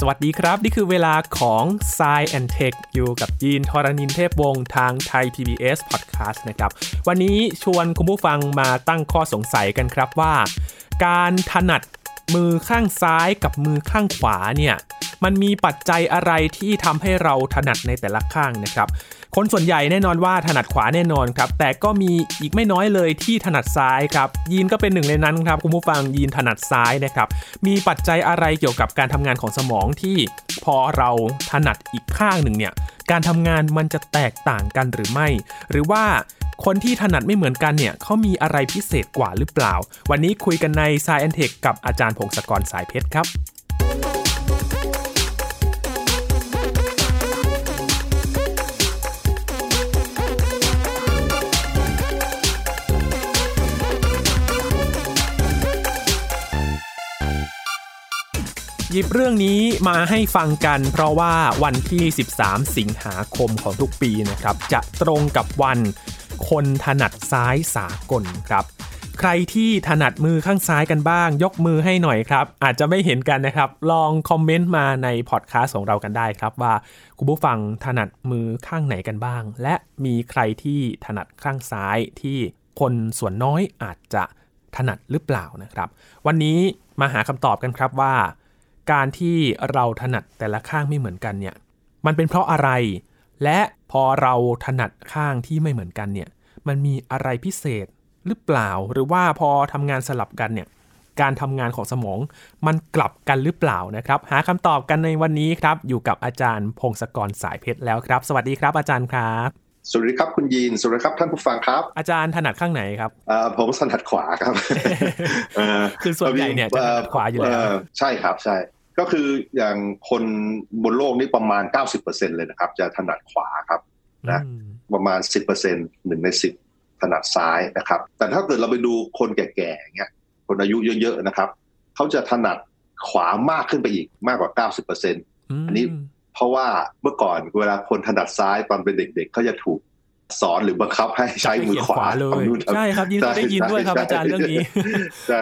สวัสดีครับ นี่คือเวลาของ s ซแอนเทคอยู่กับยีนทรณินเทพวงศ์ทางไทย PBS Podcast นะครับ วันนี้ชวนคุณผู้ฟังมาตั้งข้อสงสัยกันครับว่า การถนัดมือข้างซ้ายกับมือข้างขวาเนี่ยมันมีปัจจัยอะไรที่ทำให้เราถนัดในแต่ละข้างนะครับ คนส่วนใหญ่แน่นอนว่าถนัดขวาแน่นอนครับ แต่ก็มีอีกไม่น้อยเลยที่ถนัดซ้ายครับ ยีนก็เป็นหนึ่งในนั้นครับคุณผู้ฟังยีนถนัดซ้ายนะครับ มีปัจจัยอะไรเกี่ยวกับการทำงานของสมองที่พอเราถนัดอีกข้างหนึ่งเนี่ย การทำงานมันจะแตกต่างกันหรือไม่ หรือว่าคนที่ถนัดไม่เหมือนกันเนี่ยเขามีอะไรพิเศษกว่าหรือเปล่า วันนี้คุยกันใน Science Tech กับอาจารย์พงศกรสายเพชรครับ หยิบเรื่องนี้มาให้ฟังกัน เพราะว่าวันที่ 13 สิงหาคมของทุกปีนะครับ จะตรงกับวันคนถนัดซ้ายสากลครับ ใครที่ถนัดมือข้างซ้ายกันบ้าง ยกมือให้หน่อยครับ อาจจะไม่เห็นกันนะครับ ลองคอมเมนต์มาในพอดแคสต์ของเรากันได้ครับ ว่าคุณผู้ฟังถนัดมือข้างไหนกันบ้าง และมีใครที่ถนัดข้างซ้ายที่คนส่วนน้อยอาจจะถนัดหรือเปล่านะครับ วันนี้มาหาคำตอบกันครับว่า การที่เราถนัดแต่ละข้างไม่เหมือนกันเนี่ยมันเป็นเพราะอะไร และพอเราถนัดข้างที่ไม่เหมือนกันเนี่ยมันมีอะไรพิเศษหรือเปล่า หรือว่าพอทำงานสลับกันเนี่ยการทำงานของสมองมันกลับกันหรือเปล่านะครับ หาคำตอบกันในวันนี้ครับ อยู่กับอาจารย์พงศกรสายเพชรแล้วครับ สวัสดีครับอาจารย์ครับ สวัสดีครับคุณยีนสวัสดีครับท่านผู้ฟังครับ อาจารย์ถนัดข้างไหนครับผมถนัดขวาครับคือส่วนใหญ่เนี่ยจะถนัดขวาอยู่แล้วใช่ครับใช่ก็คืออย่างคนบนโลกนี่ประมาณ 90%เลยนะครับ จะถนัดขวาครับนะประมาณ 10%หนึ่งใน 10 ถนัดซ้ายนะครับ แต่ถ้าเกิดเราไปดูคนแก่ๆเงี้ยคนอายุเยอะๆนะครับเขาจะถนัดขวามากขึ้นไปอีกมากกว่า 90%อันนี้ เพราะว่าเมื่อก่อนเวลาคนถนัดซ้ายตอนเป็นเด็ก ๆ เขาจะถูกสอนหรือบังคับให้ใช้มือขวาเลยใช่ครับยินได้ยินด้วยครับอาจารย์เรื่องนี้ใช่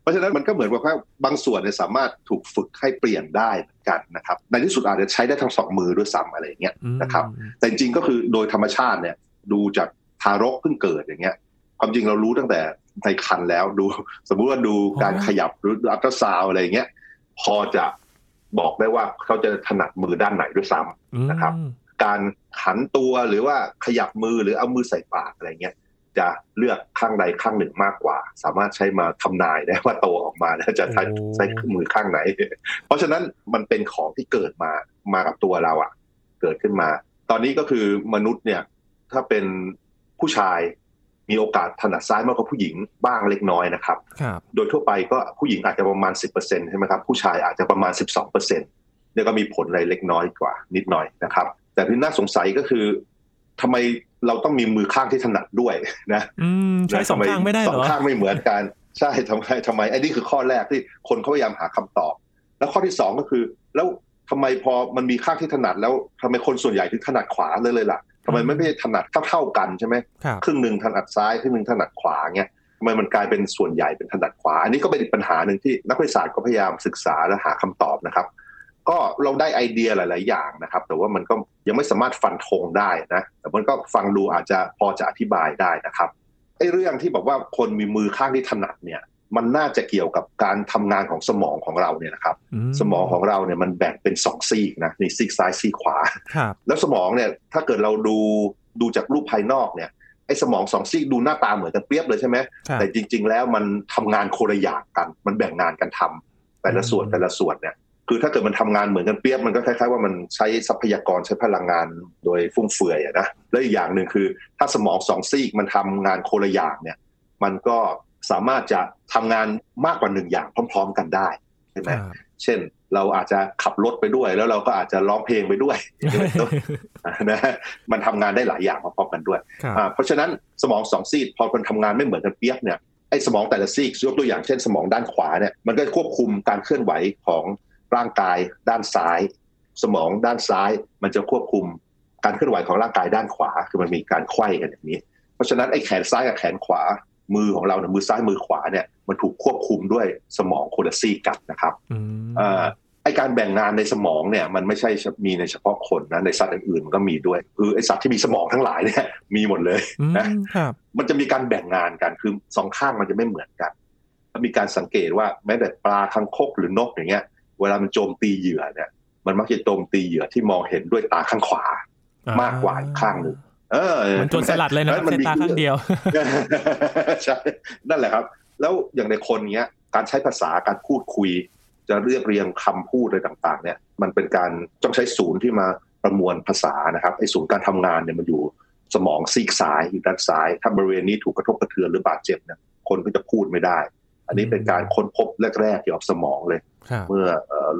เพราะฉะนั้นมันก็เหมือนกับว่าบางส่วนเนี่ยสามารถถูกฝึกให้เปลี่ยนได้เหมือนกันนะครับ ในที่สุดอาจจะใช้ได้ทั้งสองมือด้วยซ้ำอะไรอย่างเงี้ยนะครับ แต่จริงก็คือโดยธรรมชาติเนี่ยดูจากทารกเพิ่งเกิดอย่างเงี้ย ความจริงเรารู้ตั้งแต่ในคันแล้วดู สมมุติว่าดูการขยับหรืออัลตราซาวอะไรเงี้ย พอจะ บอกได้ว่าเขาจะถนัดมือด้านไหนด้วยซ้ำนะครับ การขันตัวหรือว่าขยับมือหรือเอามือใส่ปากอะไรเงี้ยจะเลือกข้างใดข้างหนึ่งมากกว่า สามารถใช้มาทำนายได้ว่าโตออกมาแล้วจะใช้ใช้มือข้างไหน เพราะฉะนั้นมันเป็นของที่เกิดมามากับตัวเราอะ่ะ เกิดขึ้นมา ตอนนี้ก็คือมนุษย์เนี่ย ถ้าเป็นผู้ชาย มีโอกาสถนัดซ้ายมากกว่าผู้หญิงบ้างเล็กน้อยนะครับ โดยทั่วไปก็ผู้หญิงอาจจะประมาณ 10%ใช่ไหมครับ ผู้ชายอาจจะประมาณ 12%เนี่ยก็มีผลอะไรเล็กน้อยกว่านิดหน่อยนะครับ แต่ที่น่าสงสัยก็คือทำไมเราต้องมีมือข้างที่ถนัดด้วยนะใช้สองข้างไม่ได้หรอสองข้างไม่เหมือนกันใช่ทำไมทำไมไอ้นี่คือข้อแรกที่คนเขาพยายามหาคำตอบ แล้วข้อที่สองก็คือ แล้วทำไมพอมันมีข้างที่ถนัดแล้วทำไมคนส่วนใหญ่ถึงถนัดขวาเลยเลยล่ะ ทำไมไม่ไม่ถนัดเท่าเท่ากันใช่ไหมครึ่งหนึ่งถนัดซ้ายครึ่งหนึ่งถนัดขวาเงี้ยทำไมมันกลายเป็นส่วนใหญ่เป็นถนัดขวา อันนี้ก็เป็นอีกปัญหาหนึ่งที่นักวิทยาศาสตร์ก็พยายามศึกษาและหาคำตอบนะครับ ก็เราได้ไอเดียหลาย ๆ อย่างนะครับ แต่ว่ามันก็ยังไม่สามารถฟันธงได้นะแต่มันก็ฟังดูอาจจะพอจะอธิบายได้นะครับไอ้เรื่องที่บอกว่าคนมีมือข้างที่ถนัดเนี่ย มันน่าจะเกี่ยวกับการทำงานของสมองของเราเนี่ยนะครับ สมองของเราเนี่ยมันแบ่งเป็นสองซีกนะนี่ซีกซ้ายซีกขวา แล้วสมองเนี่ยถ้าเกิดเราดูดูจากรูปภายนอกเนี่ยไอ้สมองสองซีกดูหน้าตาเหมือนกันเปี๊ยบเลยใช่ไหมแต่จริง ๆ แล้วมันทำงานคนละอย่างกัน มันแบ่งงานกันทำแต่ละส่วนแต่ละส่วนเนี่ยคือถ้าเกิดมันทำงานเหมือนกันเปี๊ยบมันก็คล้ายๆว่ามันใช้ทรัพยากรใช้พลังงานโดยฟุ่มเฟือยนะและอีกอย่างหนึ่งคือ ถ้าสมองสองซีกมันทำงานคนละอย่างเนี่ย มันก็ สามารถจะทำงานมากกว่าหนึ่งอย่างพร้อม ๆ กันได้ใช่ไหมเช่นเราอาจจะขับรถไปด้วย แล้วเราก็อาจจะร้องเพลงไปด้วยนะมันทำงานได้หลายอย่างพร้อมๆกันด้วย เพราะฉะนั้นสมองสองซีกพอมันทำงานไม่เหมือนกันเปียบเนี่ยไอ้สมองแต่ละซีกยกตัวอย่างเช่นสมองด้านขวาเนี่ยมันก็ควบคุมการเคลื่อนไหวของร่างกายด้านซ้าย สมองด้านซ้ายมันจะควบคุมการเคลื่อนไหวของร่างกายด้านขวา คือมันมีการไขว้กันอย่างนี้ เพราะฉะนั้นไอ้แขนซ้ายกับแขนขวา มือของเราเนี่ยมือซ้ายมือขวาเนี่ยมันถูกควบคุมด้วยสมองโคลซีกันนะครับไอการแบ่งงานในสมองเนี่ยมันไม่ใช่มีในเฉพาะคนนะในสัตว์อื่นๆมันก็มีด้วย คือไอสัตว์ที่มีสมองทั้งหลายเนี่ยมีหมดเลยนะครับมันจะมีการแบ่งงานกันคือสองข้างมันจะไม่เหมือนกันมีการสังเกตว่าแม้แต่ปลาคังคกหรือนกอย่างเงี้ย เวลามันโจมตีเหยื่อเนี่ย มันมักจะโจมตีเหยื่อที่มองเห็นด้วยตาข้างขวามากกว่าข้างหนึ่ง เออมันจนสลัดเลยนะมันตาข้างเดียวใช่นั่นแหละครับ แล้วอย่างในคนเนี้ย การใช้ภาษาการพูดคุย จะเรียบเรียงคำพูดอะไรต่าง ๆ เนี่ย มันเป็นการต้องใช้ศูนย์ที่มาประมวลภาษานะครับไอ้ศูนย์การทำงานเนี่ยมันอยู่สมองซีกซ้ายอยู่ด้านซ้าย ถ้าบริเวณนี้ถูกกระทบกระเทือนหรือบาดเจ็บเนี่ยคนก็จะพูดไม่ได้ อันนี้เป็นการค้นพบแรกๆเกี่ยวกับสมองเลย เมื่อ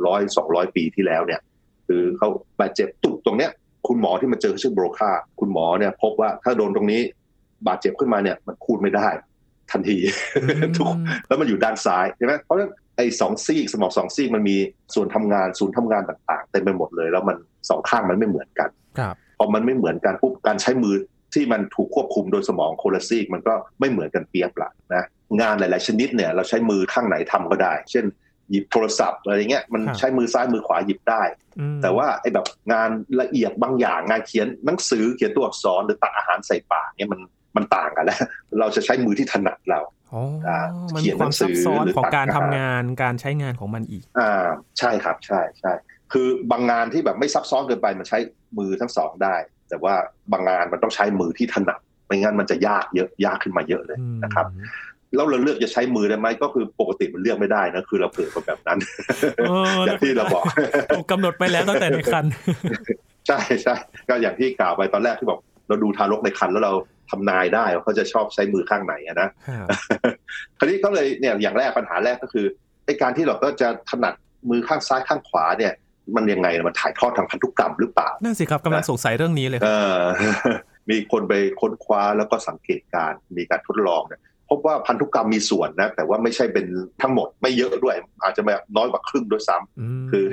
ร้อยสองร้อยปีที่แล้วเนี่ย คือเขาบาดเจ็บตุกตรงเนี้ย คุณหมอที่มาเจอชื่อโบรคาคุณหมอเนี่ยพบว่าถ้าโดนตรงนี้บาดเจ็บขึ้นมาเนี่ยมันพูดไม่ได้ ทันทีทุกแล้วมันอยู่ด้านซ้ายใช่ไหมเพราะฉะนั้นไอ้สองซีกสมองสองซีกมันมีส่วนทำงานศูนย์ทำงานต่างๆเต็มไปหมดเลย แล้วมันสองข้างมันไม่เหมือนกันพอมันไม่เหมือนกันปุ๊บการใช้มือที่มันถูกควบคุมโดยสมองโคลซีกมันก็ไม่เหมือนกันเปียบละนะงานหลาย ๆ ชนิดเนี่ยเราใช้มือข้างไหนทำก็ได้ เช่น หยิบโทรศัพท์อะไรเงี้ยมันใช้มือซ้ายมือขวาหยิบได้ แต่ว่าไอ้แบบงานละเอียดบางอย่างงานเขียนหนังสือเขียนตัวอักษรหรือตักอาหารใส่ปากเนี่ยมันมันต่างกันแล้ว เราจะใช้มือที่ถนัดเราเขียนหนังสือหรือของการทำงานการใช้งานของมันอีก อ่าใช่ครับใช่ใช่คือบางงานที่แบบไม่ซับซ้อนเกินไปมันใช้มือทั้งสองได้ แต่ว่าบางงานมันต้องใช้มือที่ถนัดไม่งั้นมันจะยากเยอะยากขึ้นมาเยอะเลยนะครับ แล้วเราเลือกจะใช้มือได้ไหมก็คือปกติมันเลือกไม่ได้นะคือเราเกิดมาแบบนั้นอย่างที่เราบอกถูกกาหนดไปแล้วตั้งแต่ในคันใช่ใช่ก็อย่างที่กล่าวไปตอนแรกที่บอกเราดูทารกในคันแล้วเราทำนายได้ว่าเขาจะชอบใช้มือข้างไหนนะคราวนี้ก็เลยเนี่ยอย่างแรกปัญหาแรกก็คือไอ้การที่เราก็จะถนัดมือข้างซ้ายข้างขวาเนี่ย มันยังไงมันถ่ายทอดทางพันธุกรรมหรือเปล่านั่นสิครับกำลังสงสัยเรื่องนี้เลยมีคนไปค้นคว้าแล้วก็สังเกตการมีการทดลองเนี่ยพ บว่าพันธุกรรมมีส่วนนะ แต่ว่าไม่ใช่เป็นทั้งหมดไม่เยอะด้วย อาจจะแบบน้อยกว่าครึ่งด้วยซ้ำคือ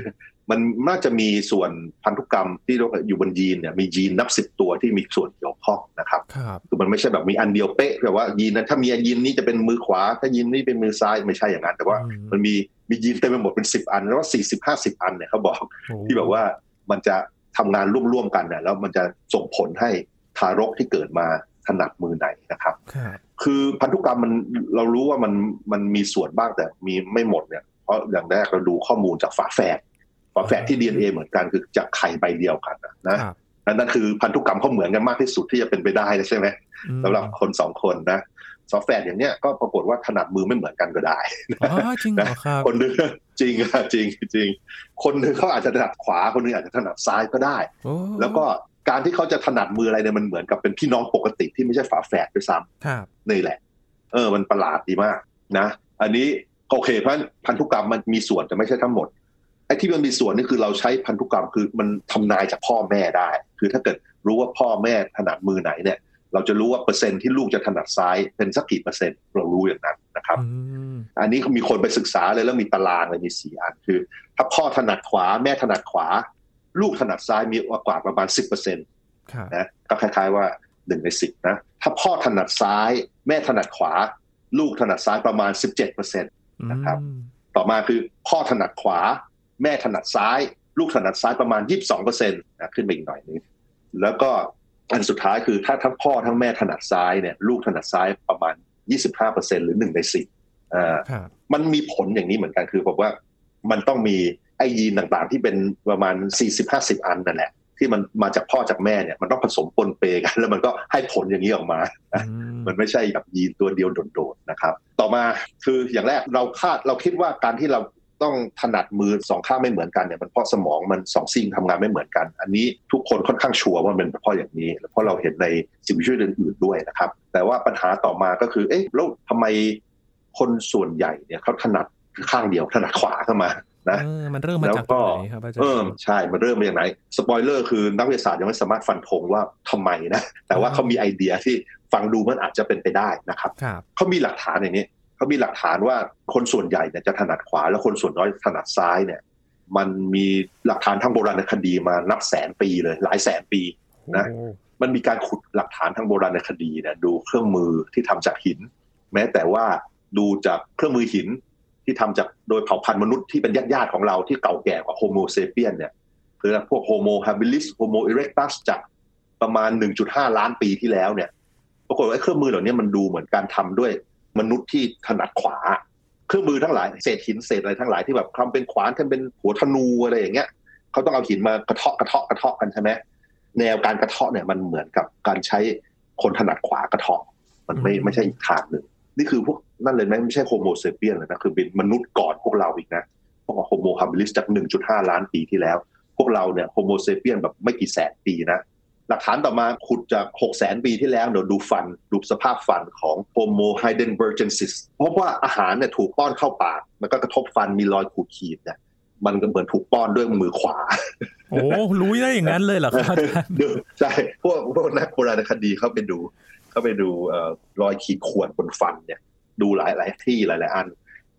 มันน่าจะมีส่วนพันธุกรรมที่อยู่บนยีนเนี่ยมียีนนับสิบตัวที่มีส่วนเกี่ยวข้องนะครับคือมันไม่ใช่แบบมีอันเดียวเป๊ะแบบว่ายีนนั้นถ้ามียีนนี้จะเป็นมือขวา ถ้ายีนนี้เป็นมือซ้ายไม่ใช่อย่างนั้น แต่ว่ามันมีมียีนเต็มไปหมดเป็นสิบอัน แล้วว่าสี่สิบห้าสิบอันเนี่ยเขาบอกที่แบบว่ามันจะทำงานร่วมๆกันเนี่ยแล้วมันจะส่งผลให้ทารกที่เกิดมาถนัดมือไหนนะครับ คือพันธุกรรมมันเรารู้ว่ามันมันมีส่วนบ้างแต่มีไม่หมดเนี่ยเพราะอย่างแรกเราดูข้อมูลจากฝาแฝดฝาแฝดที่ DNA เหมือนกันคือจากไข่ใบเดียวกันนะนั่นคือพันธุกรรมเขาเหมือนกันมากที่สุดที่จะเป็นไปได้ใช่ไหมสำหรับคนสองคนนะซอฟแฝดอย่างเนี้ยก็ปรากฏว่าถนัดมือไม่เหมือนกันก็ได้จริงเหรอครับคนนึงจริงจริงจริง คนนึงเขาอาจจะถนัดขวาคนนึงอาจจะถนัดซ้ายก็ได้ แล้วก็ การที่เขาจะถนัดมืออะไรเนี่ยมันเหมือนกับเป็นพี่น้องปกติที่ไม่ใช่ฝาแฝดด้วยซ้ำนี่แหละ เออ มันประหลาดดีมากนะ อันนี้โอเคเพราะพันธุกรรมมันมีส่วนแต่ไม่ใช่ทั้งหมดไอ้ที่มันมีส่วนนี่คือเราใช้พันธุกรรมคือมันทำนายจากพ่อแม่ได้ คือถ้าเกิดรู้ว่าพ่อแม่ถนัดมือไหนเนี่ย เราจะรู้ว่าเปอร์เซ็นต์ที่ลูกจะถนัดซ้ายเป็นสักกี่เปอร์เซ็นต์เรารู้อย่างนั้นนะครับ อันนี้มีคนไปศึกษาเลยแล้วมีตารางเลยมีสี่อันคือ ถ้าพ่อถนัดขวาแม่ถนัดขวา ลูกถนัดซ้ายมีโอกาสประมาณสิบเปอร์เซ็นต์นะก็คล้าย ๆว่าหนึ่งในสิบนะถ้าพ่อถนัดซ้าย แม่ถนัดขวา ลูกถนัดซ้ายประมาณสิบเจ็ดเปอร์เซ็นต์นะครับต่อมาคือพ่อถนัดขวา แม่ถนัดซ้าย ลูกถนัดซ้ายประมาณยี่สิบสองเปอร์เซ็นต์นะขึ้นไปอีกหน่อยนึงแล้วก็อันสุดท้ายคือถ้าทั้งพ่อทั้งแม่ถนัดซ้ายเนี่ยลูกถนัดซ้ายประมาณยี่สิบห้าเปอร์เซ็นหรือหนึ่งในสิบอ่ามันมีผลอย่างนี้เหมือนกันคือบอกว่ามันต้องมี ไอยีนต่างๆ ที่เป็นประมาณ 40-50 อันนั่นแหละที่มันมาจากพ่อจากแม่เนี่ยมันต้องผสมปนเปกัน แล้วมันก็ให้ผลอย่างนี้ออกมา มันไม่ใช่แบบยีนตัวเดียวโดดๆนะครับ ต่อมาคืออย่างแรกเราคาดเราคิดว่าการที่เราต้องถนัดมือสองข้างไม่เหมือนกันเนี่ยมันเพราะสมองมันสองซีกทำงานไม่เหมือนกัน อันนี้ทุกคนค่อนข้างชัวร์ว่ามันเป็นเพราะอย่างนี้ เพราะเราเห็นในสิ่งช่วยอื่นๆด้วยนะครับ แต่ว่าปัญหาต่อมาก็คือเอ๊ะแล้วทำไมคนส่วนใหญ่เนี่ยเขาถนัดข้างเดียวถนัดขวาเข้ามา นะมันเริ่มมาจากไหนครับอาจารย์เออใช่ มันเริ่มมาจากไหน สปอยเลอร์คือนักวิทยาศาสตร์ยังไม่สามารถฟันธงว่าทำไมนะ แต่ว่าเขามีไอเดียที่ฟังดูมันอาจจะเป็นไปได้นะครับเขามีหลักฐานอย่างนี้เขามีหลักฐานว่าคนส่วนใหญ่เนี่ยจะถนัดขวา แล้วคนส่วนน้อยถนัดซ้ายเนี่ย มันมีหลักฐานทางโบราณคดีมานับแสนปีเลย หลายแสนปีนะ มันมีการขุดหลักฐานทางโบราณคดีเนี่ยดูเครื่องมือที่ทำจากหิน แม้แต่ว่าดูจากเครื่องมือหิน ที่ทำจากโดยเผ่าพันธุ์มนุษย์ที่เป็นญาติๆของเราที่เก่าแก่กว่า Homo sapiens เนี่ยคือพวก Homo habilis Homo erectus จากประมาณ 1.5 ล้านปีที่แล้วเนี่ยปรากฏว่าเครื่องมือเหล่านี้มันดูเหมือนการทำด้วยมนุษย์ที่ถนัดขวา เครื่องมือทั้งหลายเศษหินเศษอะไรทั้งหลายที่แบบทำเป็นขวานทำเป็นหัวธนูอะไรอย่างเงี้ยเขาต้องเอาหินมากระเทาะกระเทาะกระเทาะกันใช่ไหมแนวการกระเทาะเนี่ยมันเหมือนกับการใช้คนถนัดขวากระเทาะมันไม่ไม่ใช่อีกทางหนึ่ง นี่คือพวกนั่นเลยไหมไม่ใช่ Homo sapiens เลยนะคือเป็นมนุษย์ก่อนพวกเราอีกนะพวก Homo habilis จาก 1.5 ล้านปีที่แล้ว พวกเราเนี่ย Homo sapiens แบบไม่กี่แสนปีนะหลักฐานต่อมาขุดจาก 6 0แสนปีที่แล้วเดี๋ยวดูฟันดูสภาพฟันของ Homo heidelbergensis พบว่าอาหารเนี่ยถูกป้อนเข้าปาก มันก็กระทบฟันมีรอยขูดขีดเนี่ยมันก็เหมือนถูกป้อนด้วยมือขวา โอ้รู้ได้อย่างนั้นเลยเหรอครับใช่ พวกพวกนักโบราณคดีเข้าไปดูเข้าไปดูรอยขีดข่วนบนฟันเนี่ยดูหลายหลายที่หลายหลายอัน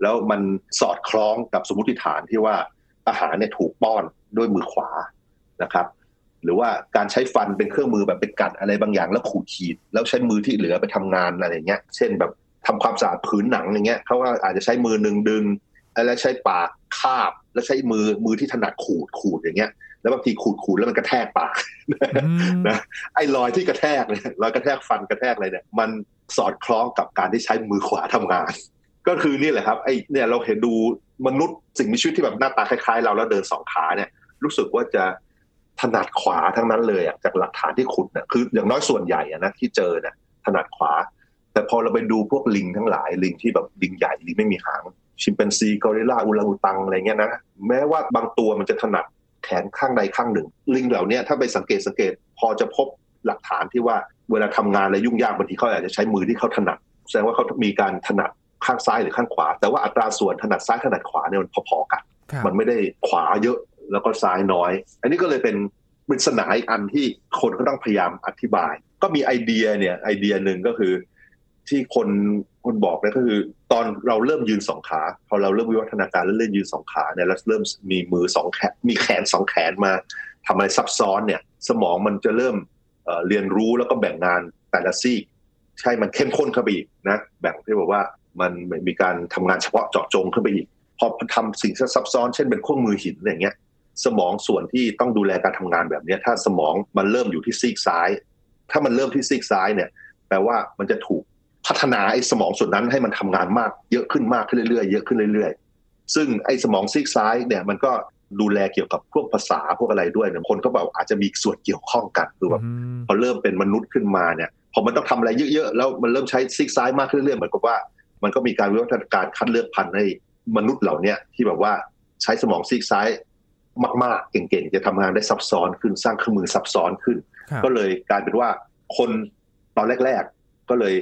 แล้วมันสอดคล้องกับสมมติฐานที่ว่าอาหารเนี่ยถูกป้อนด้วยมือขวานะครับ หรือว่าการใช้ฟันเป็นเครื่องมือแบบเป็นกัดอะไรบางอย่างแล้วขูดขีด แล้วใช้มือที่เหลือไปทำงานอะไรเงี้ย เช่นแบบทำความสะอาดผืนหนังอย่างเงี้ยเขาว่าอาจจะใช้มือหนึ่งดึงแล้วใช้ปากคาบ แล้วใช้มือมือที่ถนัดขูดขูดอย่างเงี้ย แล้วบางทีขูดขูดแล้วมันกระแทกปากนะไอ้รอยที่กระแทกเนี่ยรอยกระแทกฟันกระแทกอะไรเนี่ย มันสอดคล้องกับการที่ใช้มือขวาทำงาน ก็คือนี่แหละครับไอ้เนี่ยเราเห็นดูมนุษย์สิ่งมีชีวิตที่แบบหน้าตาคล้ายๆ เราแล้วเดินสองขาเนี่ย รู้สึกว่าจะถนัดขวาทั้งนั้นเลยอะจากหลักฐานที่ขุดเนี่ยคืออย่างน้อยส่วนใหญ่อะนะที่เจอเนี่ยถนัดขวา แต่พอเราไปดูพวกลิงทั้งหลายลิงที่แบบลิงใหญ่ลิงไม่มีหางชิมเปนซีกอริลลาอุลังอุตังอะไรเงี้ยนะแม้ว่าบางตัวมันจะถนัด แขนข้างใดข้างหนึ่ง ลิงเหล่านี้ถ้าไปสังเกตสังเกต พอจะพบหลักฐานที่ว่าเวลาทำงานอะไรยุ่งยากบางทีเขาอาจจะใช้มือที่เขาถนัด แสดงว่าเขามีการถนัดข้างซ้ายหรือข้างขวา แต่ว่าอัตราส่วนถนัดซ้ายถนัดขวาเนี่ยมันพอๆกัน มันไม่ได้ขวาเยอะแล้วก็ซ้ายน้อย อันนี้ก็เลยเป็นปริศนาอีกอันที่คนก็ต้องพยายามอธิบาย ก็มีไอเดียเนี่ยไอเดียหนึ่งก็คือ ที่คนคนบอกเนี่ยก็คือ ตอนเราเริ่มยืนสองขา พอเราเริ่มวิวัฒนาการแล้วเริ่มยืนสองขาเนี่ยแล้วเริ่มมีมือสองแขนมีแขนสองแขนมาทำอะไรซับซ้อนเนี่ย สมองมันจะเริ่มเรียนรู้แล้วก็แบ่งงานแต่ละซีกใช่มันเข้มข้นขึ้นไปอีกนะแบ่งที่บอกว่ามันมีการทำงานเฉพาะเจาะจงขึ้นไปอีกพอทำสิ่งซับซ้อนเช่นเป็นเครื่องมือหินอย่างเงี้ย สมองส่วนที่ต้องดูแลการทำงานแบบนี้ถ้าสมองมันเริ่มอยู่ที่ซีกซ้าย ถ้ามันเริ่มที่ซีกซ้ายเนี่ยแปลว่ามันจะถูก พัฒนาไอ้สมองส่วนนั้นให้มันทำงานมากเยอะขึ้นมากขึ้นเรื่อยๆเยอะขึ้นเรื่อยๆ ซึ่งไอ้สมองซีกซ้ายเนี่ยมันก็ดูแลเกี่ยวกับพวกภาษาพวกอะไรด้วยเนี่ยคนก็แบบอาจจะมีส่วนเกี่ยวข้องกันคือแบบพอเริ่มเป็นมนุษย์ขึ้นมาเนี่ยพอมันต้องทำอะไรเยอะๆแล้วมันเริ่มใช้ซีกซ้ายมากขึ้นเรื่อยๆเหมือนกับว่า มันก็มีการวิวัฒนาการคัดเลือกพันธุ์ให้มนุษย์เหล่านี้ที่แบบว่าใช้สมองซีกซ้ายมากๆ เก่งๆ จะทำงานได้ซับซ้อนขึ้นสร้างเครื่องมือซับซ้อนขึ้น ก็เลยกลายเป็นว่าคนตอนแรก ๆ ก็เลย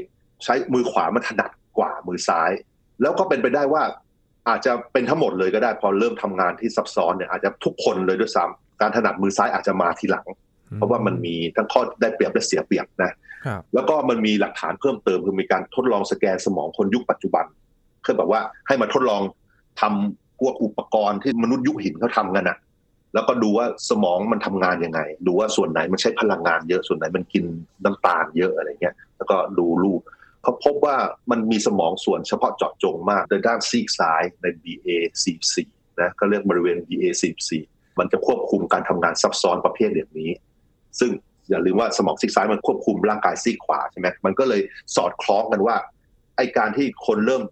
ใช้มือขวามันถนัดกว่ามือซ้าย แล้วก็เป็นไปได้ว่าอาจจะเป็นทั้งหมดเลยก็ได้พอเริ่มทำงานที่ซับซ้อนเนี่ยอาจจะทุกคนเลยด้วยซ้ำการถนัดมือซ้ายอาจจะมาทีหลัง เพราะว่ามันมีทั้งข้อได้เปรียบและเสียเปรียบนะแล้วก็มันมีหลักฐานเพิ่มเติมคือมีการทดลองสแกนสมองคนยุคปัจจุบันคือแบบว่าให้มาทดลองทำพวกอุปกรณ์ที่มนุษย์ยุคหินเขาทากันนะแล้วก็ดูว่าสมองมันทำงานยังไง ดูว่าส่วนไหนมันใช้พลังงานเยอะส่วนไหนมันกินน้ำตาลเยอะอะไรเงี้ย แล้วก็ดูรูป เขาพบว่ามันมีสมองส่วนเฉพาะเจาะจงมากในด้านซีกซ้ายใน BA44 นะก็เรียกบริเวณ BA44 มันจะควบคุมการทำงานซับซ้อนประเภทอย่างนี้ ซึ่งอย่าลืมว่าสมองซีกซ้ายมันควบคุมร่างกายซีกขวาใช่ไหมมันก็เลยสอดคล้องกันว่าไอการที่คนเริ่ม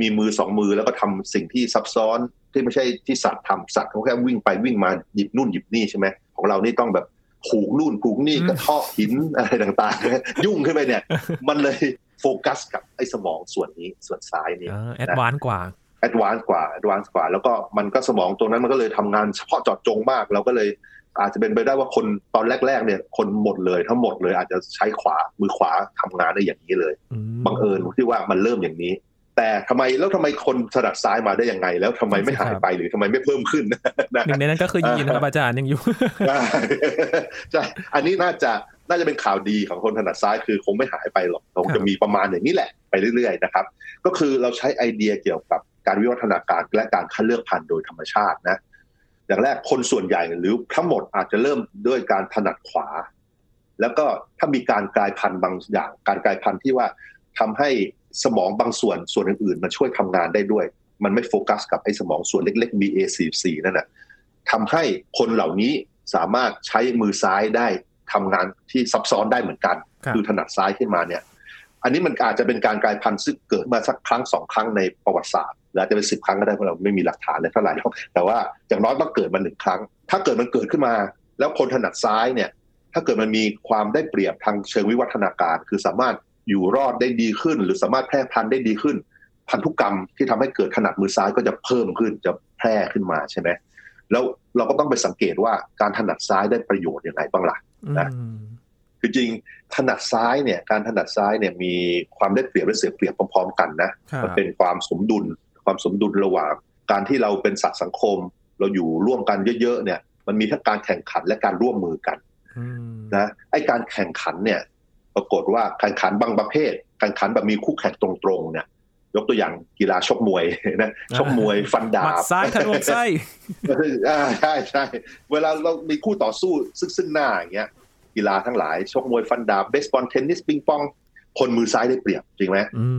มีมือสองมือแล้วก็ทำสิ่งที่ซับซ้อนที่ไม่ใช่ที่สัตว์ทำสัตว์เขาแค่วิ่งไปวิ่งมาหยิบนู่นหยิบนี่ใช่ไหมของเรานี่ต้องแบบผูกนู่นผูกนี่กระเทาะหินอะไรต่างๆ ยุ่งขึ้นไปเนี่ย มันเลย โฟกัสกับไอ้สมองส่วนนี้ส่วนซ้ายนี่แ advance กว่า advance กว่า advance กว่า แล้วก็มันก็สมองตรงนั้นมันก็เลยทำงานเฉพาะเจาะจงมาก เราก็เลยอาจจะเป็นไปได้ว่าคนตอนแรก ๆ เนี่ย คนหมดเลยทั้งหมดเลยอาจจะใช้ขวามือขวาทำงานได้อย่างนี้เลยบังเอิญที่ว่ามันเริ่มอย่างนี้ แต่ทำไมแล้วทำไมคนถนัดซ้ายมาได้ยังไง แล้วทำไมไม่หายไปหรือทำไมไม่เพิ่มขึ้นหนึ่งในนั้นก็คือยีนครับอาจารย์ยังอยู่ใช่อันนี้น่าจะ น่าจะเป็นข่าวดีของคนถนัดซ้ายคือคงไม่หายไปหรอกคงจะมีประมาณอย่างนี้แหละไปเรื่อยๆนะครับ ก็คือเราใช้ไอเดียเกี่ยวกับการวิวัฒนาการและการคัดเลือกพันธุ์โดยธรรมชาตินะ อย่างแรกคนส่วนใหญ่หรือทั้งหมดอาจจะเริ่มด้วยการถนัดขวา แล้วก็ถ้ามีการกลายพันธุ์บางอย่าง การกลายพันธุ์ที่ว่าทำให้สมองบางส่วนส่วนอื่นๆ มันช่วยทำงานได้ด้วย มันไม่โฟกัสกับไอ้สมองส่วนเล็กๆ BA44 นั่นน่ะทำให้คนเหล่านี้สามารถใช้มือซ้ายได้ ทำงานที่ซับซ้อนได้เหมือนกันครับคือถนัดซ้ายขึ้นมาเนี่ย อันนี้มันอาจจะเป็นการกลายพันธุ์ซึ่งเกิดมาสักครั้งสองครั้งในประวัติศาสตร์หรืออาจจะเป็นสิบครั้งก็ได้เพราะเราไม่มีหลักฐานเลยเท่าไหร่หรอกแต่ว่าอย่างน้อยต้องเกิดมาหนึ่งครั้ง ถ้าเกิดมันเกิดขึ้นมา แล้วคนถนัดซ้ายเนี่ย ถ้าเกิดมันมีความได้เปรียบทางเชิงวิวัฒนาการ คือสามารถอยู่รอดได้ดีขึ้น หรือสามารถแพร่พันธุ์ได้ดีขึ้น พันธุกรรมที่ทำให้เกิดถนัดมือซ้ายก็จะเพิ่มขึ้นจะแพร่ขึ้นมาใช่ไหมแล้วเราก็ต้องไปสังเกตว่าการถนัดซ้ายได้ประโยชน์ยังไงบ้างล่ะ นะอืมคือจริงถนัดซ้ายเนี่ยการถนัดซ้ายเนี่ยมีความได้เปรียบและเสียเปรียบพร้อมๆกันนะครับมันเป็นความสมดุลความสมดุลระหว่าง การที่เราเป็นสัตว์สังคม เราอยู่ร่วมกันเยอะๆเนี่ย มันมีทั้งการแข่งขันและการร่วมมือกันอืมนะไอ้การแข่งขันเนี่ย ปรากฏว่าแข่งขันบางประเภทแข่งขันแบบมีคู่แข่งตรงๆเนี่ย ยกตัวอย่างกีฬาชกมวยนะชกมวยฟันดาหมัดบซ้ายทะลวงไส้อ่าใช่ใช่เวลาเรามีคู่ต่อสู้ซึ่งซึ่งหน้าอย่างเงี้ยกีฬาทั้งหลายชกมวยฟันดาบเบสบอลเทนนิสปิงปอง คนมือซ้ายได้เปรียบจริงไหมอืม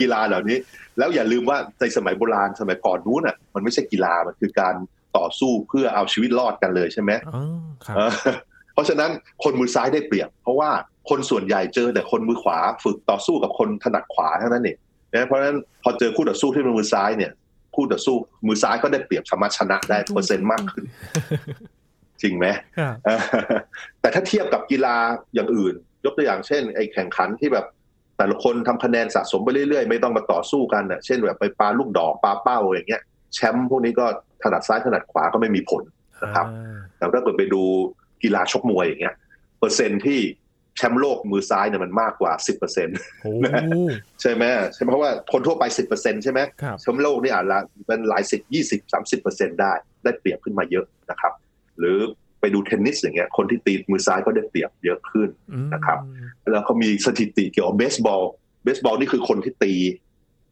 กีฬาเหล่านี้ แล้วอย่าลืมว่าในสมัยโบราณสมัยก่อนนู้นอะมันไม่ใช่กีฬามันคือการต่อสู้เพื่อเอาชีวิตรอดกันเลยใช่ไหมอ๋อครับเออเพราะฉะนั้นคนมือซ้ายได้เปรียบ เพราะว่า คนส่วนใหญ่เจอแต่คนมือขวาฝึกต่อสู้กับคนถนัดขวาเท่านั้นเองนะเพราะฉะนั้นพอเจอคู่ต่อสู้ที่เป็นมือซ้ายเนี่ยคู่ต่อสู้มือซ้ายก็ได้เปรียบสามารถชนะได้เปอร์เซ็นต์มากขึ้น จริงไหมครับเออแต่ถ้าเทียบกับกีฬาอย่างอื่น ยกตัวอย่างเช่นไอ้แข่งขันที่แบบแต่ละคนทำคะแนนสะสมไปเรื่อยๆ ไม่ต้องมาต่อสู้กันน่ะเช่นแบบไปปาลูกดอกปาเป้าอย่างเงี้ย แชมป์พวกนี้ก็ถนัดซ้ายถนัดขวาก็ไม่มีผลนะครับอ่าแต่ถ้าเกิดไปดูกีฬาชกมวยอย่างเงี้ย เปอร์เซ็นต์ที่ แชมป์โลกมือซ้ายเนี่ยมันมากกว่า10%เโอ้ใช่ไหมใช่ไหมเพราะว่าคนทั่วไป10%ใช่ไหมครับแชมป์โลกนี่อาจจะเป็นหลายสิบยี่สิบสามสิบเปอร์เซ็นได้ได้เปรียบขึ้นมาเยอะนะครับ หรือไปดูเทนนิสอย่างเงี้ยคนที่ตีมือซ้ายก็ได้เปรียบเยอะขึ้นอืมนะครับ แล้วเขามีสถิติเกี่ยวกับเบสบอลเบสบอลนี่คือคนที่ตี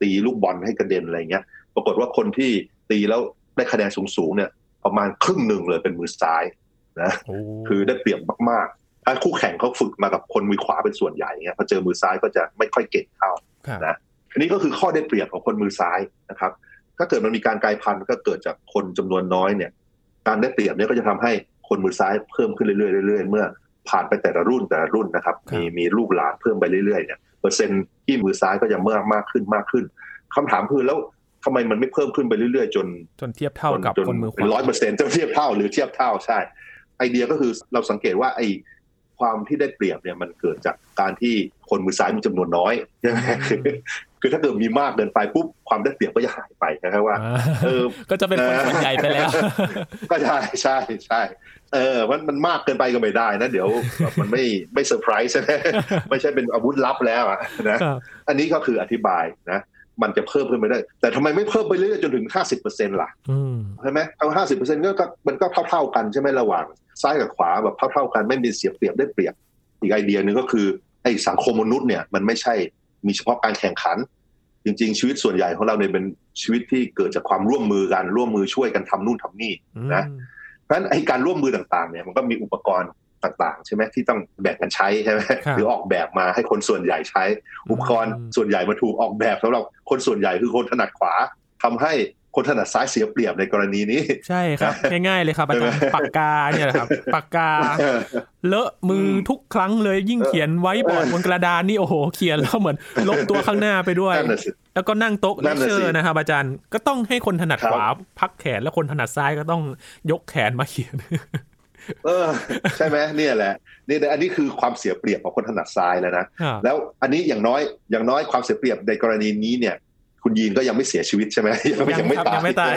ตีลูกบอลให้กระเด็นอะไรเงี้ย ปรากฏว่าคนที่ตีแล้วได้คะแนนสูงๆเนี่ย ประมาณครึ่งหนึ่งเลยเป็นมือซ้ายนะโอ้คือได้เปรียบมากๆ ถ้าคู่แข่งเขาฝึกมากับคนมือขวาเป็นส่วนใหญ่เงี้ยพอเจอมือซ้ายก็จะไม่ค่อยเก่งเท่าครับนะอันนี้ก็คือข้อได้เปรียบของคนมือซ้ายนะครับ ถ้าเกิดมันมีการกลายพันธุ์ก็เกิดจากคนจำนวนน้อยเนี่ย การได้เปรียบเนี่ยก็จะทำให้คนมือซ้ายเพิ่มขึ้นเรื่อยๆเรื่อยๆเมื่อผ่านไปแต่ละรุ่นแต่ละรุ่นนะครับ มีมีลูกหลานเพิ่มไปเรื่อยๆเนี่ยเปอร์เซ็นต์ที่มือซ้ายก็จะเมื่อมากขึ้นมากขึ้นคำถามคือแล้วทำไมมันไม่เพิ่มขึ้นไปเรื่อยๆ จน จนเทียบเท่ากับคนมือขเป็นวาร้อยเปอร์เซ็นต์จะเทียบเท่าหรือเทียบเท่าใช่ ไอเดียก็คือเราสังเกตว่าไอ ความที่ได้เปรียบเนี่ยมันเกิดจากการที่คนมือซ้ายมีจำนวนน้อยใช่ไหมคือคือถ้าเกิดมีมากเกินไปปุ๊บความได้เปรียบก็จะหายไปนะครับว่าอ่าเออก็จะเป็นคนส่วนใหญ่ไปแล้ว ก็ใช่ใช่ใช่เออมันมันมากเกินไปก็ไม่ได้นะเดี๋ยวแบบมันไม่ไม่เซอร์ไพรส์ใช่ไหมไม่ใช่เป็นอาวุธลับแล้วอะนะครับอันนี้ก็คืออธิบายนะ มันจะเพิ่มขึ้นไปได้ แต่ทำไมไม่เพิ่มไปเรื่อยๆจนถึง 50%ล่ะอืมใช่ไหมเอาห้าสิบเปอร์เซ็นต์ก็ก็มันก็เท่าๆกันใช่ไหมระหว่างซ้ายกับขวาแบบเท่าๆกันไม่มีเสียเปรียบได้เปรียบ อีกไอเดียหนึ่งก็คือไอ้สังคมมนุษย์เนี่ยมันไม่ใช่มีเฉพาะการแข่งขัน จริง ๆ ชีวิตส่วนใหญ่ของเราเนี่ยเป็นชีวิตที่เกิดจากความร่วมมือกันร่วมมือช่วยกันทำนู่นทำนี่นะเพราะฉะนั้นไอ้การร่วมมือต่างๆเนี่ยมันก็มีอุปกรณ์ ต่างๆ ใช่ไหมที่ต้องแบ่งกันใช้ใช่ไหมครับหรือออกแบบมาให้คนส่วนใหญ่ใช้ อุปกรณ์ส่วนใหญ่มาถูกออกแบบสำหรับคนส่วนใหญ่คือคนถนัดขวาทำให้คนถนัดซ้ายเสียเปรียบในกรณีนี้ ใช่ครับ ง่ายๆเลยครับอาจารย์ปากกาเนี่ยแหละครับปากกา เลอะมือทุกครั้งเลยยิ่งเขียนไว้บอร์ดบนกระดานนี่โอ้โห เขียนแล้วเหมือนลบตัวข้างหน้าไปด้วยนั่นน่ะสิแล้วก็นั่งโต๊ะนั่เลนน่ะเชอสิร์นะครับอาจารย์ก็ต้องให้คนถนัดครับขวาพักแขนแล้วคนถนัดซ้ายก็ต้องยกแขนมาเขียน เออ ใช่ไหมเนี่ยแหละนี่อันนี้คือความเสียเปรียบของคนถนัดซ้ายแล้วนะครับแล้วอันนี้อย่างน้อยอย่างน้อยความเสียเปรียบในกรณีนี้เนี่ย คุณยีนก็ยังไม่เสียชีวิตใช่ไหมยังไม่ยัยังงไม่ครับตายยังไม่ตาย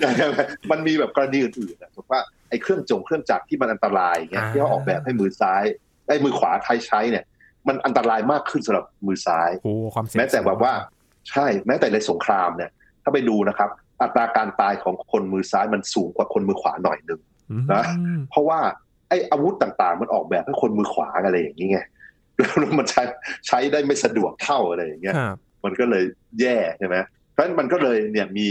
ใช่ไหมยังไม่มันมีแบบกรณีอื่นๆนะถูกว่าไอ้เครื่องจงเครื่องจักรที่มันอันตรายอย่างเงี้ยอ่าที่เขาออกแบบให้มือซ้ายไอ้มือขวาไทยใช้เนี่ย มันอันตรายมากขึ้นสำหรับมือซ้ายโอ้ความเสี่ยงแม้แต่แบบว่า ใช่แม้แต่ในสงครามเนี่ย ถ้าไปดูนะครับ อัตราการตายของคนมือซ้ายมันสูงกว่าคนมือขวาหน่อยหนึ่งอืม นะเพราะว่าไอ้อาวุธต่างๆ มันออกแบบให้คนมือขวาอะไรอย่างนี้ไงแล้วมันใช้ใช้ได้ไม่สะดวกเท่าอะไรอย่างเงี้ยครับมันก็เลยแย่ใช่ไหมเพราะฉะนั้นมันก็เลยเนี่ยมี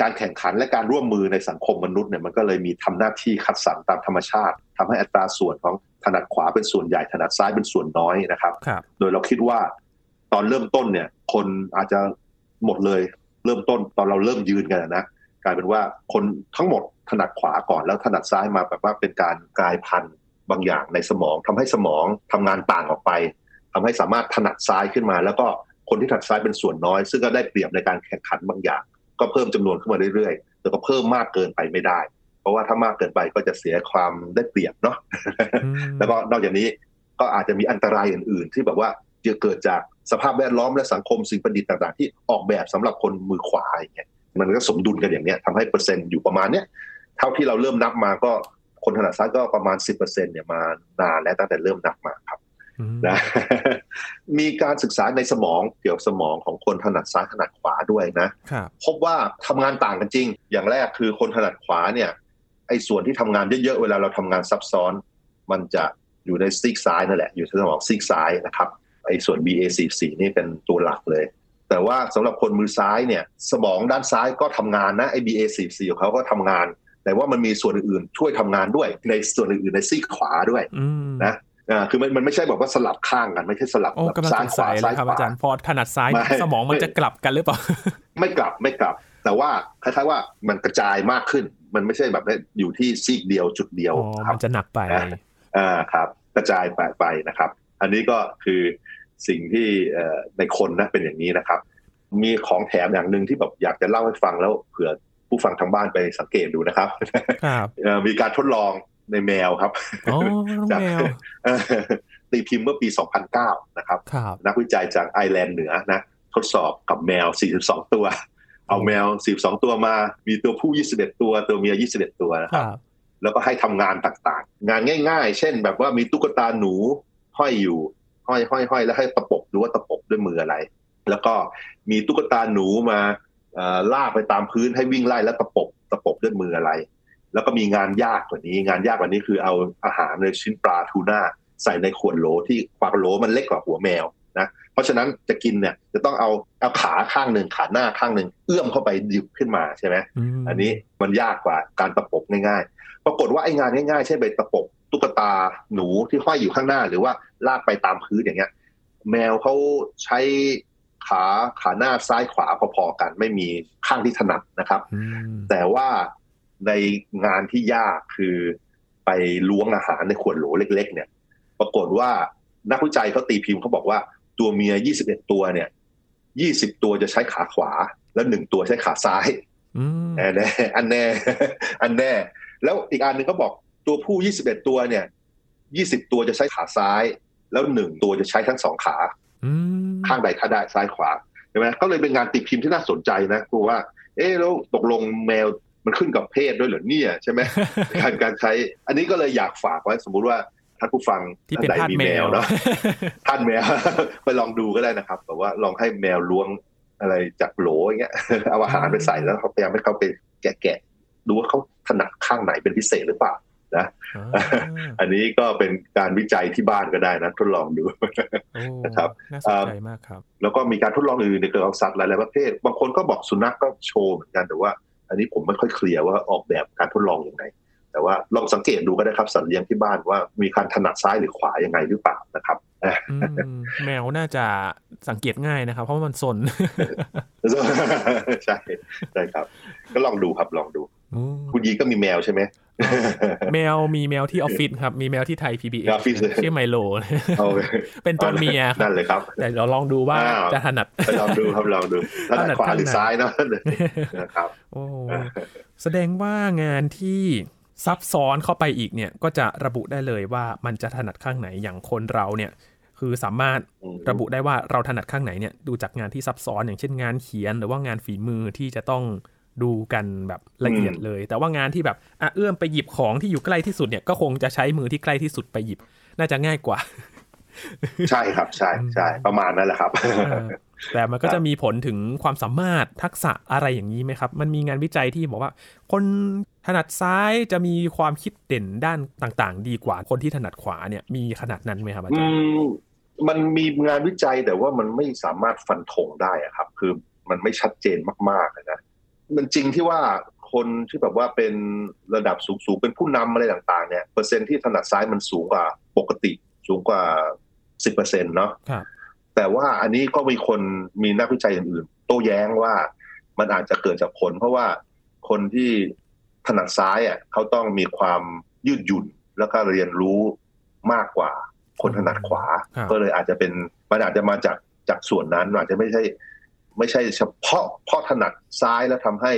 การแข่งขันและการร่วมมือในสังคมมนุษย์เนี่ยมันก็เลยมีทำหน้าที่คัดสรรตามธรรมชาติทำให้อัตราส่วนของถนัดขวาเป็นส่วนใหญ่ถนัดซ้ายเป็นส่วนน้อยนะครับครับโดยเราคิดว่าตอนเริ่มต้นเนี่ย คนอาจจะหมดเลยเริ่มต้นตอนเราเริ่มยืนกันนะ กลายเป็นว่าคนทั้งหมดถนัดขวาก่อนแล้วถนัดซ้ายมาแบบว่าเป็นการกลายพันธุ์บางอย่างในสมองทำให้สมองทำงานต่างออกไปทำให้สามารถถนัดซ้ายขึ้นมา แล้วก็คนที่ถนัดซ้ายเป็นส่วนน้อย ซึ่งก็ได้เปรียบในการแข่งขันบางอย่าง ก็เพิ่มจำนวนขึ้นมาเรื่อยๆแต่ก็เพิ่มมากเกินไปไม่ได้ เพราะว่าถ้ามากเกินไปก็จะเสียความได้เปรียบเนาะแล้วก็นอกจากนี้ก็อาจจะมีอันตรายอื่น ๆ ที่แบบว่าจะเกิดจากสภาพแวดล้อมและสังคมสิ่งประดิษฐ์ต่างๆ ที่ออกแบบสำหรับคนมือขวาอย่างเงี้ย มันก็สมดุลกันอย่างเนี้ยทำให้เปอร์เซ็นต์อยู่ประมาณเนี้ยเท่าที่เราเริ่มนับมาก็คนถนัดซ้ายก็ประมาณ 10%เนี่ยมานานแล้วตั้งแต่เริ่มนับมาครับนะมีการศึกษาในสมองเกี่ยวกับสมองของคนถนัดซ้ายถนัดขวาด้วยนะพบว่าทำงานต่างกันจริง อย่างแรกคือคนถนัดขวาเนี่ยไอ้ส่วนที่ทำงานเยอะๆเวลาเราทำงานซับซ้อน มันจะอยู่ในซีกซ้ายนั่นแหละอยู่ที่สมองซีกซ้ายนะครับไอ้ส่วน BA44 นี่เป็นตัวหลักเลย แต่ว่าสำหรับคนมือซ้ายเนี่ย สมองด้านซ้ายก็ทำงานนะไอ้ BA44 ของเขาก็ทำงาน แต่ว่ามันมีส่วนอื่นๆช่วยทำงานด้วย ในส่วนอื่นๆในซีกขวาด้วยนะอ่าคือมันมันไม่ใช่แบบว่าสลับข้างกันไม่ใช่สลับซ้ายขวาซ้ายขวาอาจารย์พอถนัดซ้ายสมองมันจะกลับกันหรือเปล่า ไม่กลับไม่กลับ แต่ว่าคล้ายๆว่ามันกระจายมากขึ้น มันไม่ใช่แบบอยู่ที่ซีกเดียวจุดเดียวมันจะหนักไปอ่าครับ กระจายไปไปนะครับ อันนี้ก็คือ สิ่งที่ในคนนะเป็นอย่างนี้นะครับ มีของแถมอย่างหนึ่งที่แบบอยากจะเล่าให้ฟังแล้วเผื่อผู้ฟังทางบ้านไปสังเกตดูนะครับมีการทดลองในแมวครับจากตีพิมพ์เมื่อปี 2009 นะครับ นักวิจัยจากไอร์แลนด์เหนือนะทดสอบกับแมว 42 ตัว เอาแมว 42 ตัวมา มีตัวผู้ 21 ตัวตัวเมีย 21 ตัวนะครับ แล้วก็ให้ทำงานต่างๆ งานง่าย ๆ เช่นแบบว่ามีตุ๊กตาหนูห้อยอยู่ ห้อยห้อยห้อยแล้วให้ตะปบดูว่าตะปบด้วยมืออะไร แล้วก็มีตุ๊กตาหนูมาลากไปตามพื้นให้วิ่งไล่แล้วตะปบตะปบด้วยมืออะไร แล้วก็มีงานยากกว่านี้ งานยากกว่านี้คือเอาอาหารในชิ้นปลาทูน่าใส่ในขวดโหลที่ปากโหลมันเล็กกว่าหัวแมวนะเพราะฉะนั้นจะกินเนี่ยจะต้องเอาเอาขาข้างหนึ่งขาหน้าข้างหนึ่งเอื้อมเข้าไปดิบขึ้นมาใช่ไหมอันนี้มันยากกว่าการตะปบง่ายๆ ปรากฏว่าไอ้งานง่ายๆเช่นใบตะปบ ตุ๊กตาหนูที่ห้อยอยู่ข้างหน้า หรือว่าลากไปตามพื้นอย่างเงี้ย แมวเขาใช้ขาขาหน้าซ้ายขวาพอๆกัน ไม่มีข้างที่ถนัดนะครับ แต่ว่าในงานที่ยากคือไปล้วงอาหารในขวดโหลเล็ก ๆ เนี่ย ปรากฏว่านักวิจัยเขาตีพิมพ์เขาบอกว่าตัวเมีย 21 ตัวเนี่ย 20 ตัวจะใช้ขาขวา แล้วหนึ่งตัวใช้ขาซ้ายอันแน่ อันแน่ อันแน่ แล้วอีกอันหนึ่งเขาบอก ตัวผู้ 21 ตัวเนี่ย 20 ตัวจะใช้ขาซ้าย แล้วหนึ่งตัวจะใช้ทั้งสองขาข้างใดข้างได้ซ้ายขวาใช่ไหมก็เลยเป็นงานตีพิมพ์ที่น่าสนใจนะครูว่า เอ๊แล้วตกลงแมวมันขึ้นกับเพศด้วยเหรอเนี่ยใช่ไหมการการใช้ อันนี้ก็เลยอยากฝากไว้สมมุติว่าท่านผู้ฟังที่เป็นท่านแมวเนาะท่านแมวไปลองดูก็ได้นะครับแต่ว่าลองให้แมวล้วงอะไรจากโหลอย่างเงี้ยเอาอาหารไปใส่แล้วเขาพยายามให้เขาไปแกะๆดูว่าเขาถนัดข้างไหนเป็นพิเศษหรือเปล่า นะอันนี้ก็เป็นการวิจัยที่บ้านก็ได้นะทดลองดูนะครับน่าสนใจมากครับ แล้วก็มีการทดลองอื่นในเกี่ยวกับสัตว์หลายๆประเภทบางคนก็บอกสุนัขกก็โชว์เหมือนกันแต่ว่า อันนี้ผมไม่ค่อยเคลียร์ว่าออกแบบการทดลองอย่างไรแต่ว่าลองสังเกตดูก็ได้ครับสัตว์เลี้ยงที่บ้านว่ามีการถนัดซ้ายหรือขวายังไงหรือเปล่านะครับแมวน่าจะสังเกตง่ายนะครับ เพราะมันสนใช่ใช่ครับ ก็ลองดูครับลองดู คุณยีก็มีแมวใช่ไหมแมวมีแมวที่ออฟฟิศครับ มีแมวที่ไทย PBS ชื่อไมโล เป็นตัวเมียนั่นเลยครับ แต่เราลองดูว่าจะถนัดลองดูครับลองดูถนัดขวาหรือซ้ายเนาะนะครับโอ้แสดงว่างานที่ซับซ้อนเข้าไปอีกเนี่ย ก็จะระบุได้เลยว่ามันจะถนัดข้างไหนอย่างคนเราเนี่ยคือสามารถระบุได้ว่าเราถนัดข้างไหนเนี่ยดูจากงานที่ซับซ้อนอย่างเช่นงานเขียน หรือว่างานฝีมือที่จะต้อง ดูกันแบบละเอียดเลย แต่ว่างานที่แบบอะเอื้อมไปหยิบของที่อยู่ใกล้ที่สุดเนี่ยก็คงจะใช้มือที่ใกล้ที่สุดไปหยิบ น่าจะง่ายกว่า ใช่ครับใช่ใช่ประมาณนั้นแหละครับ แต่มันก็จะมีผลถึงความสามารถทักษะอะไรอย่างนี้ไหมครับ มันมีงานวิจัยที่บอกว่า คนถนัดซ้ายจะมีความคิดเด่นด้านต่าง ๆ ดีกว่าคนที่ถนัดขวาเนี่ยมีขนาดนั้นไหมครับอาจารย์มันมีงานวิจัยแต่ว่ามันไม่สามารถฟันธงได้ครับ คือมันไม่ชัดเจนมากๆนะ มันจริงที่ว่าคนที่แบบว่าเป็นระดับสูงๆเป็นผู้นำอะไรต่างๆเนี่ยเปอร์เซ็นที่ถนัดซ้ายมันสูงกว่าปกติสูงกว่าสิบเปอร์เซ็นต์เนาะแต่ว่าอันนี้ก็มีคนมีนักวิจัยอื่นๆ โต้แย้งว่ามันอาจจะเกิดจากผล เพราะว่าคนที่ถนัดซ้ายอะเขาต้องมีความยืดหยุ่นแล้วก็เรียนรู้มากกว่าคนถนัดขวาครับก็เลยอาจจะเป็นมันอาจจะมาจากจากส่วนนั้นอาจจะไม่ใช่ ไม่ใช่เฉพาะเพราะถนัดซ้ายแล้วทำให้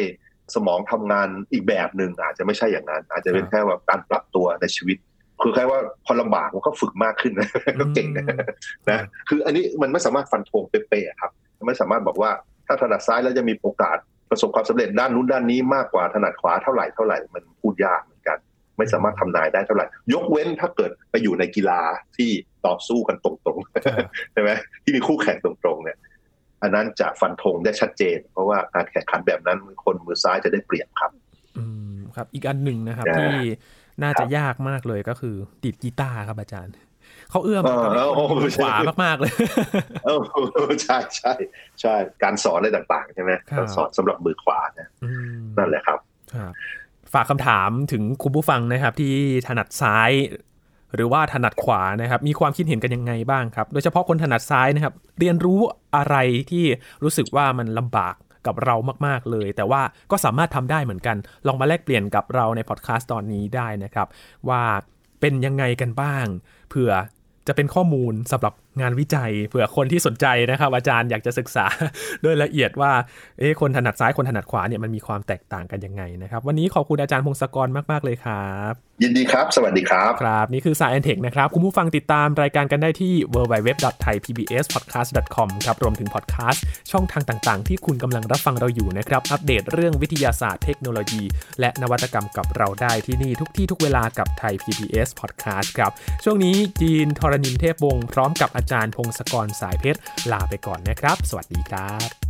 สมองทำงานอีกแบบหนึ่งอาจจะไม่ใช่อย่างนั้น อาจจะเป็นแค่ว่าการปรับตัวในชีวิต คือแค่ว่าพอลำบากมันก็ฝึกมากขึ้นก็เก่งนะนะคืออันนี้มันไม่สามารถฟันธงเป๊ะๆครับ ไม่สามารถบอกว่าถ้าถนัดซ้ายแล้วจะมีโอกาสประสบความสำเร็จด้านนู้นด้านนี้มากกว่าถนัดขวาเท่าไหร่เท่าไหร่มันพูดยากเหมือนกัน ไม่สามารถทำนายได้เท่าไหร่ ยกเว้นถ้าเกิดไปอยู่ในกีฬาที่ต่อสู้กันตรงๆใช่ไหมที่มีคู่แข่งตรงๆเนี่ย อันนั้นจะฟันธงได้ชัดเจน เพราะว่าการแข่งขันแบบนั้นคนมือซ้ายจะได้เปรียบครับ อืมครับ อีกอันหนึ่งนะครับนะที่น่าจะยากมากเลยก็คือดีดกีตาร์ครับอาจารย์เขาเอื้อมเออกับโอ้โหมือขวามากๆเลยเออใช่ใช่ใช่การสอนอะไรต่างๆใช่ไหมครับการสอนสำหรับมือขวาเนี่ยอืมนั่นแหละครับครับฝากคำถามถึงคุณผู้ฟังนะครับ ที่ถนัดซ้าย หรือว่าถนัดขวานะครับ มีความคิดเห็นกันยังไงบ้างครับ โดยเฉพาะคนถนัดซ้ายนะครับ เรียนรู้อะไรที่รู้สึกว่ามันลำบากกับเรามาก ๆ เลย แต่ว่าก็สามารถทำได้เหมือนกัน ลองมาแลกเปลี่ยนกับเราในพอดแคสต์ตอนนี้ได้นะครับ ว่าเป็นยังไงกันบ้าง เผื่อจะเป็นข้อมูลสำหรับ งานวิจัยเผื่อคนที่สนใจนะครับ อาจารย์อยากจะศึกษาโดยละเอียดว่าเอ๊ะคนถนัดซ้ายคนถนัดขวาเนี่ยมันมีความแตกต่างกันยังไงนะครับ วันนี้ขอบคุณอาจารย์พงศกรมาก ๆ เลยครับ ยินดีครับ สวัสดีครับครับ นี่คือ Science Tech นะครับ คุณผู้ฟังติดตามรายการกันได้ที่ www.thaipbspodcast.com ครับรวมถึงพอดแคสต์ช่องทางต่าง ๆ ที่คุณกำลังรับฟังเราอยู่นะครับอัปเดตเรื่องวิทยาศาสตร์เทคโนโลยี และนวัตกรรมกับเราได้ที่นี่ทุกที่ทุกเวลากับไทย PBS Podcast ครับช่วงนี้จีนทรณินเทพวงศ์พร้อมกับอาจารย์พงศกรสายเพชร ลาไปก่อนนะครับ สวัสดีครับ